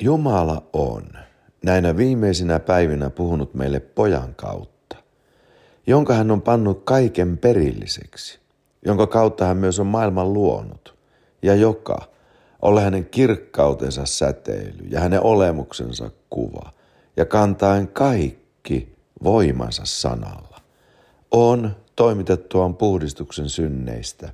Jumala on näinä viimeisinä päivinä puhunut meille pojan kautta, jonka hän on pannut kaiken perilliseksi, jonka kautta hän myös on maailman luonut, ja joka, ole hänen kirkkautensa säteily ja hänen olemuksensa kuva, ja kantaen kaikki voimansa sanalla, on toimitettuaan puhdistuksen synneistä,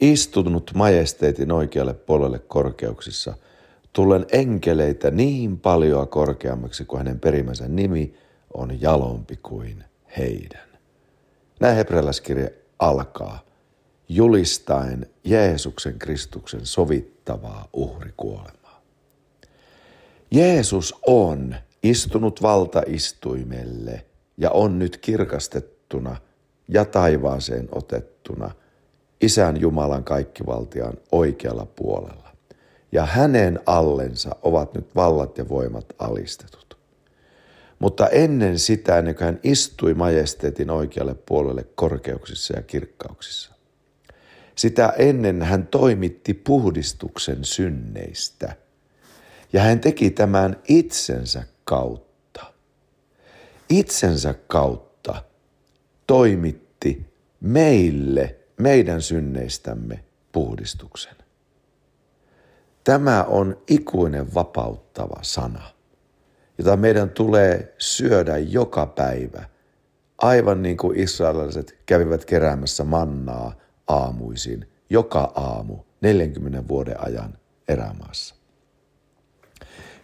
istunut majesteetin oikealle puolelle korkeuksissa – tullen enkeleitä niin paljon korkeammaksi kuin hänen perimänsä nimi on jalompi kuin heidän. Näin hebrealaiskirja alkaa julistaen Jeesuksen Kristuksen sovittavaa uhrikuolemaa. Jeesus on istunut valtaistuimelle ja on nyt kirkastettuna ja taivaaseen otettuna Isän Jumalan kaikkivaltiaan oikealla puolella ja hänen allensa ovat nyt vallat ja voimat alistetut. Mutta ennen sitä, ennen kuin hän istui majesteetin oikealle puolelle korkeuksissa ja kirkkauksissa, sitä ennen hän toimitti puhdistuksen synneistä. Ja hän teki tämän itsensä kautta. Itsensä kautta toimitti meille, meidän synneistämme puhdistuksen. Tämä on ikuinen vapauttava sana, jota meidän tulee syödä joka päivä, aivan niin kuin israelilaiset kävivät keräämässä mannaa aamuisin, joka aamu 40 vuoden ajan erämaassa.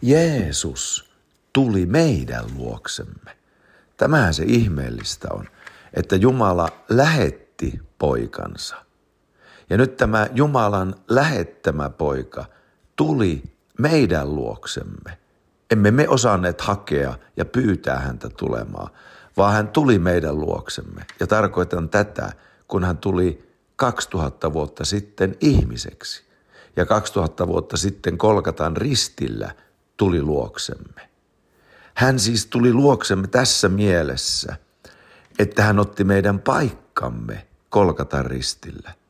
Jeesus tuli meidän luoksemme. Tämähän se ihmeellistä on, että Jumala lähetti poikansa. Ja nyt tämä Jumalan lähettämä poika – tuli meidän luoksemme. Emme me osanneet hakea ja pyytää häntä tulemaan, vaan hän tuli meidän luoksemme. Ja tarkoitan tätä, kun hän tuli 2000 vuotta sitten ihmiseksi. Ja 2000 vuotta sitten Kolkatan ristillä tuli luoksemme. Hän siis tuli luoksemme tässä mielessä, että hän otti meidän paikkamme Kolkatan ristillä –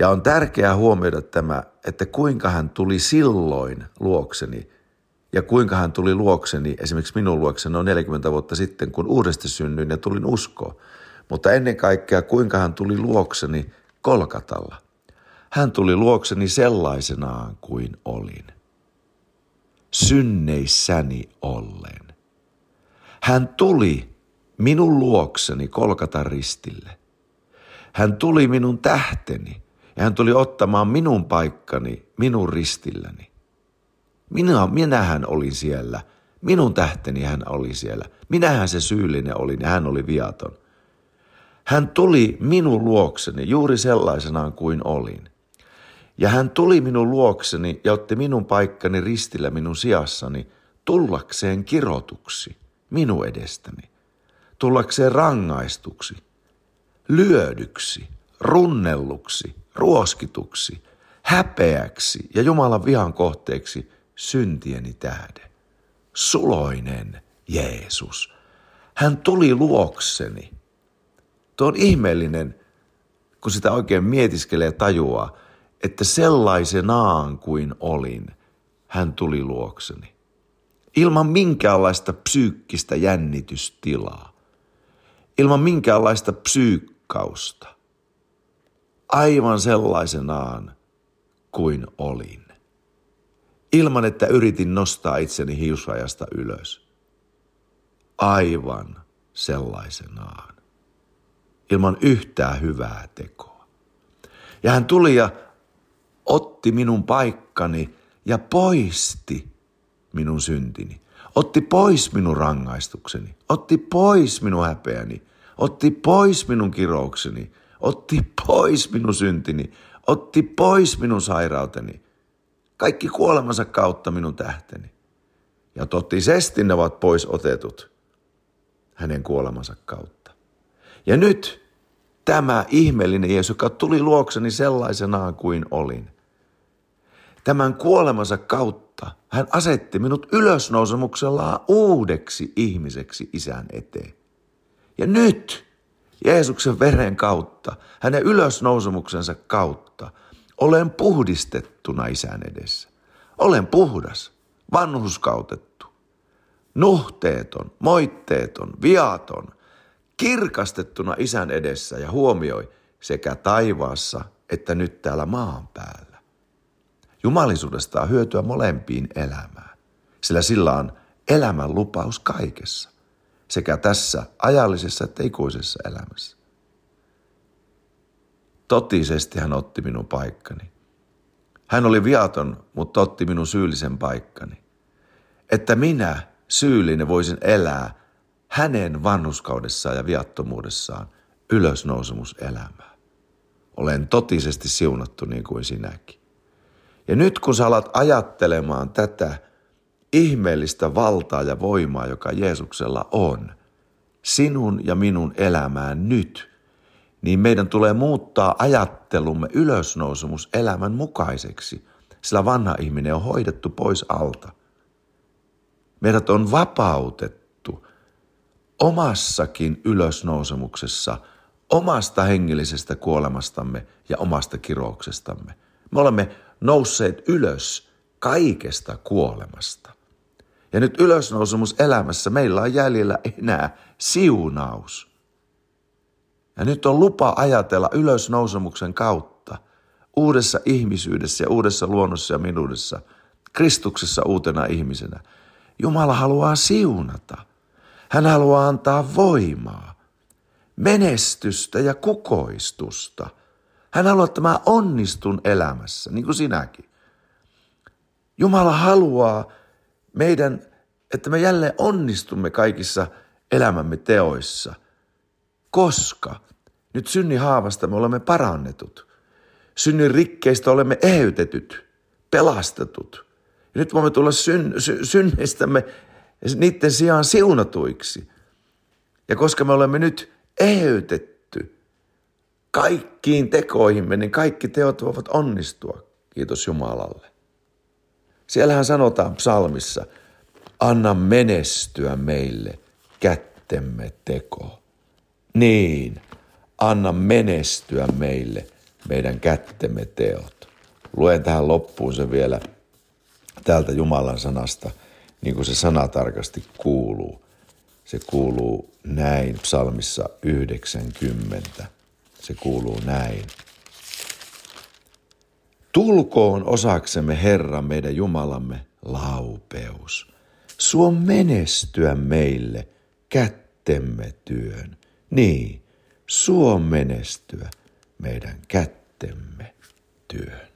ja on tärkeää huomioida tämä, että kuinka hän tuli silloin luokseni ja kuinka hän tuli luokseni, esimerkiksi minun luokseni noin 40 vuotta sitten, kun uudesti synnyin ja tulin uskoon. Mutta ennen kaikkea, kuinka hän tuli luokseni Kolkatalla. Hän tuli luokseni sellaisenaan kuin olin. Synneissäni ollen. Hän tuli minun luokseni Kolkatan ristille. Hän tuli minun tähteni ja hän tuli ottamaan minun paikkani minun ristilläni. Minä, minähän olin siellä. Minun tähteni hän oli siellä. Minähän se syyllinen olin ja hän oli viaton. Hän tuli minun luokseni juuri sellaisenaan kuin olin. Ja hän tuli minun luokseni ja otti minun paikkani ristillä minun sijassani tullakseen kirotuksi minun edestäni. Tullakseen rangaistuksi, lyödyksi, runnelluksi, ruoskituksi, häpeäksi ja Jumalan vihan kohteeksi syntieni tähden. Suloinen Jeesus. Hän tuli luokseni. Tuo on ihmeellinen, kun sitä oikein mietiskelee ja tajuaa, että sellaisenaan kuin olin, hän tuli luokseni. Ilman minkäänlaista psyykkistä jännitystilaa. Ilman minkäänlaista psyykkausta aivan sellaisenaan kuin olin. Ilman, että yritin nostaa itseni hiusrajasta ylös. Aivan sellaisenaan. Ilman yhtään hyvää tekoa. Ja hän tuli ja otti minun paikkani ja poisti minun syntini. Otti pois minun rangaistukseni. Otti pois minun häpeäni. Otti pois minun kiroukseni otti pois minun syntini, otti pois minun sairauteni, kaikki kuolemansa kautta minun tähteni. Ja totisesti ne ovat pois otetut hänen kuolemansa kautta. Ja nyt tämä ihmeellinen Jeesus, joka tuli luokseni sellaisenaan kuin olin, tämän kuolemansa kautta hän asetti minut ylösnousemuksellaan uudeksi ihmiseksi isän eteen. Ja nyt Jeesuksen veren kautta, hänen ylösnousemuksensa kautta, olen puhdistettuna isän edessä. Olen puhdas, vanhuskautettu, nuhteeton, moitteeton, viaton, kirkastettuna isän edessä ja huomioi sekä taivaassa että nyt täällä maan päällä. Jumalisuudesta on hyötyä molempiin elämään, sillä sillä on elämän lupaus kaikessa, sekä tässä ajallisessa että ikuisessa elämässä. Totisesti hän otti minun paikkani. Hän oli viaton, mutta otti minun syyllisen paikkani. Että minä, syyllinen, voisin elää hänen vanhuskaudessaan ja viattomuudessaan ylösnousemuselämää. Olen totisesti siunattu niin kuin sinäkin. Ja nyt kun sä alat ajattelemaan tätä ihmeellistä valtaa ja voimaa, joka Jeesuksella on, sinun ja minun elämään nyt – niin meidän tulee muuttaa ajattelumme ylösnousemus elämän mukaiseksi, sillä vanha ihminen on hoidettu pois alta. Meidät on vapautettu omassakin ylösnousemuksessa omasta hengellisestä kuolemastamme ja omasta kirouksestamme. Me olemme nousseet ylös kaikesta kuolemasta. Ja nyt ylösnousemus elämässä meillä on jäljellä enää siunaus – ja nyt on lupa ajatella ylösnousemuksen kautta, uudessa ihmisyydessä ja uudessa luonnossa ja minuudessa, Kristuksessa uutena ihmisenä. Jumala haluaa siunata. Hän haluaa antaa voimaa, menestystä ja kukoistusta. Hän haluaa, että mä onnistun elämässä, niin kuin sinäkin. Jumala haluaa meidän, että me jälleen onnistumme kaikissa elämämme teoissa, koska nyt synnin haavasta me olemme parannetut. Synnin rikkeistä olemme eheytetyt, pelastetut. Ja nyt voimme tulla syn, sy, synneistämme niiden sijaan siunatuiksi. Ja koska me olemme nyt eheytetty kaikkiin tekoihimme, niin kaikki teot voivat onnistua. Kiitos Jumalalle. Siellähän sanotaan psalmissa, anna menestyä meille kättemme teko. Niin, anna menestyä meille meidän kättemme teot. Luen tähän loppuun se vielä täältä Jumalan sanasta, niin kuin se sana tarkasti kuuluu. Se kuuluu näin psalmissa 90. Se kuuluu näin. Tulkoon osaksemme Herra meidän Jumalamme laupeus. Suo menestyä meille kättemme työn. Niin, suo menestyä meidän kättemme työn.